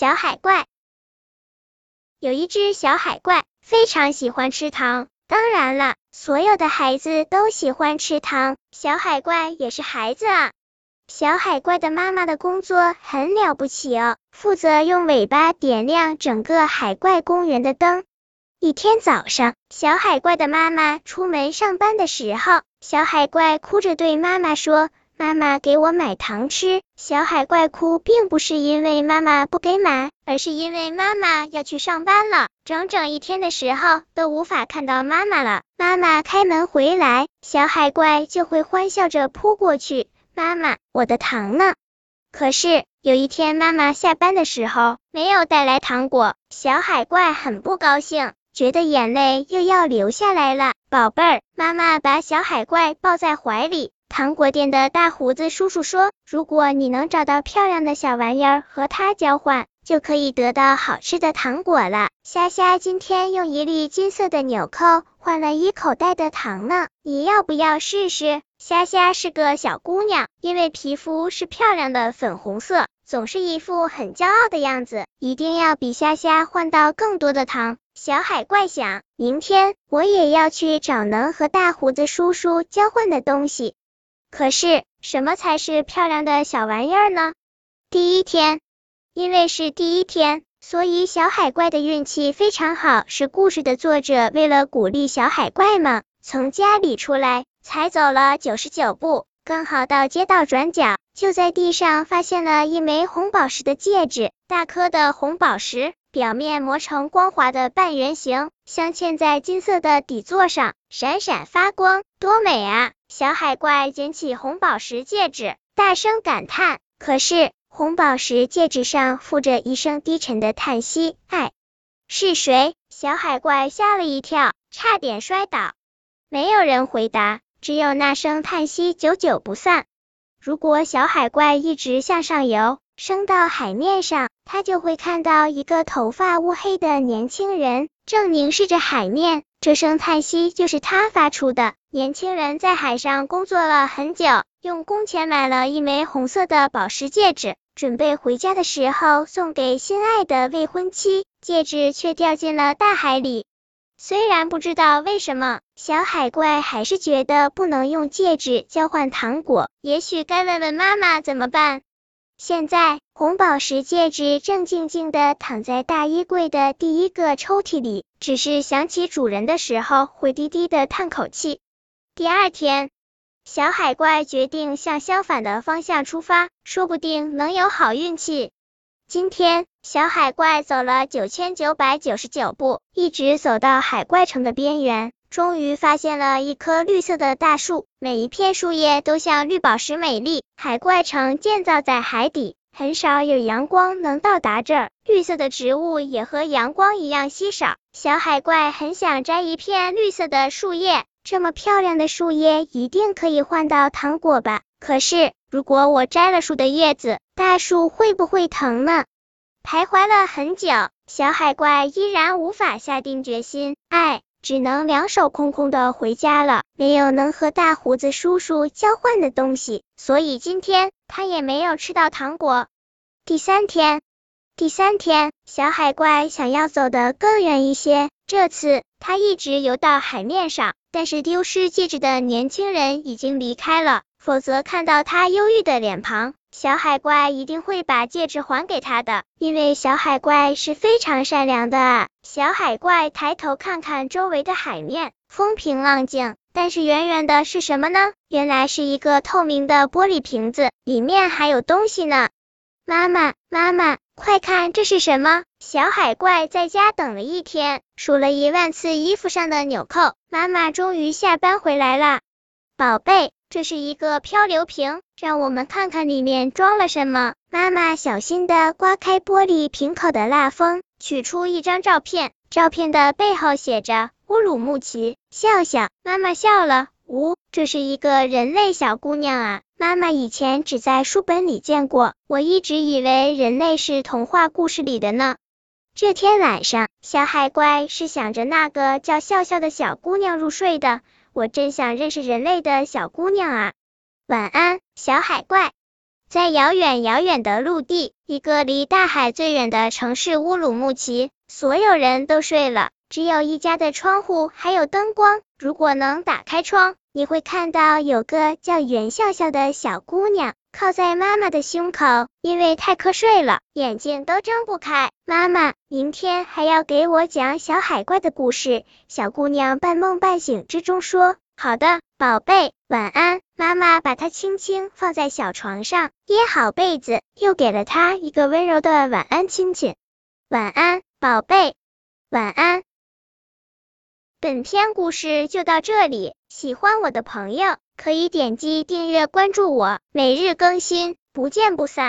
小海怪。有一只小海怪非常喜欢吃糖，当然了，所有的孩子都喜欢吃糖，小海怪也是孩子啊。小海怪的妈妈的工作很了不起哦，负责用尾巴点亮整个海怪公园的灯。一天早上，小海怪的妈妈出门上班的时候，小海怪哭着对妈妈说。妈妈给我买糖吃，小海怪哭，并不是因为妈妈不给买，而是因为妈妈要去上班了，整整一天的时候都无法看到妈妈了。妈妈开门回来，小海怪就会欢笑着扑过去，妈妈，我的糖呢？可是有一天妈妈下班的时候没有带来糖果，小海怪很不高兴，觉得眼泪又要流下来了。宝贝儿，妈妈把小海怪抱在怀里。糖果店的大胡子叔叔说：“如果你能找到漂亮的小玩意儿和它交换，就可以得到好吃的糖果了。”虾虾今天用一粒金色的纽扣换了一口袋的糖呢，你要不要试试？虾虾是个小姑娘，因为皮肤是漂亮的粉红色，总是一副很骄傲的样子，一定要比虾虾换到更多的糖。小海怪想，明天我也要去找能和大胡子叔叔交换的东西。可是，什么才是漂亮的小玩意儿呢？第一天，因为是第一天，所以小海怪的运气非常好。是故事的作者为了鼓励小海怪们，从家里出来，才走了九十九步，刚好到街道转角，就在地上发现了一枚红宝石的戒指。大颗的红宝石，表面磨成光滑的半圆形，镶嵌在金色的底座上，闪闪发光，多美啊！小海怪捡起红宝石戒指，大声感叹。可是红宝石戒指上附着一声低沉的叹息：“爱是谁？”小海怪吓了一跳，差点摔倒。没有人回答，只有那声叹息久久不散。如果小海怪一直向上游，升到海面上，他就会看到一个头发乌黑的年轻人，正凝视着海面。这声叹息就是他发出的。年轻人在海上工作了很久，用工钱买了一枚红色的宝石戒指，准备回家的时候送给心爱的未婚妻，戒指却掉进了大海里。虽然不知道为什么，小海怪还是觉得不能用戒指交换糖果，也许该问问妈妈怎么办。现在，红宝石戒指正静静的躺在大衣柜的第一个抽屉里，只是想起主人的时候，会低低的叹口气。第二天，小海怪决定向相反的方向出发，说不定能有好运气。今天，小海怪走了九千九百九十九步，一直走到海怪城的边缘。终于发现了一棵绿色的大树，每一片树叶都像绿宝石美丽。海怪城建造在海底，很少有阳光能到达这儿，绿色的植物也和阳光一样稀少。小海怪很想摘一片绿色的树叶，这么漂亮的树叶一定可以换到糖果吧？可是，如果我摘了树的叶子，大树会不会疼呢？徘徊了很久，小海怪依然无法下定决心。哎。只能两手空空的回家了，没有能和大胡子叔叔交换的东西，所以今天他也没有吃到糖果。第三天，第三天，小海怪想要走得更远一些，这次他一直游到海面上，但是丢失戒指的年轻人已经离开了，否则看到他忧郁的脸庞。小海怪一定会把戒指还给他的，因为小海怪是非常善良的。小海怪抬头看看周围的海面，风平浪静，但是远远的是什么呢？原来是一个透明的玻璃瓶子，里面还有东西呢。妈妈，妈妈，快看，这是什么？小海怪在家等了一天，数了一万次衣服上的纽扣，妈妈终于下班回来了。宝贝。这是一个漂流瓶，让我们看看里面装了什么。妈妈小心的刮开玻璃瓶口的蜡封，取出一张照片，照片的背后写着乌鲁木齐，笑笑。妈妈笑了，呜，这是一个人类小姑娘啊。妈妈以前只在书本里见过，我一直以为人类是童话故事里的呢。这天晚上，小海怪是想着那个叫笑笑的小姑娘入睡的。我真想认识人类的小姑娘啊！晚安，小海怪。在遥远遥远的陆地，一个离大海最远的城市乌鲁木齐，所有人都睡了，只有一家的窗户还有灯光。如果能打开窗，你会看到有个叫袁笑笑的小姑娘靠在妈妈的胸口，因为太瞌睡了，眼睛都睁不开。妈妈，明天还要给我讲小海怪的故事。小姑娘半梦半醒之中说：“好的，宝贝，晚安。”妈妈把它轻轻放在小床上，掖好被子，又给了她一个温柔的晚安亲亲。晚安，宝贝，晚安。本篇故事就到这里，喜欢我的朋友可以点击订阅关注我，每日更新，不见不散。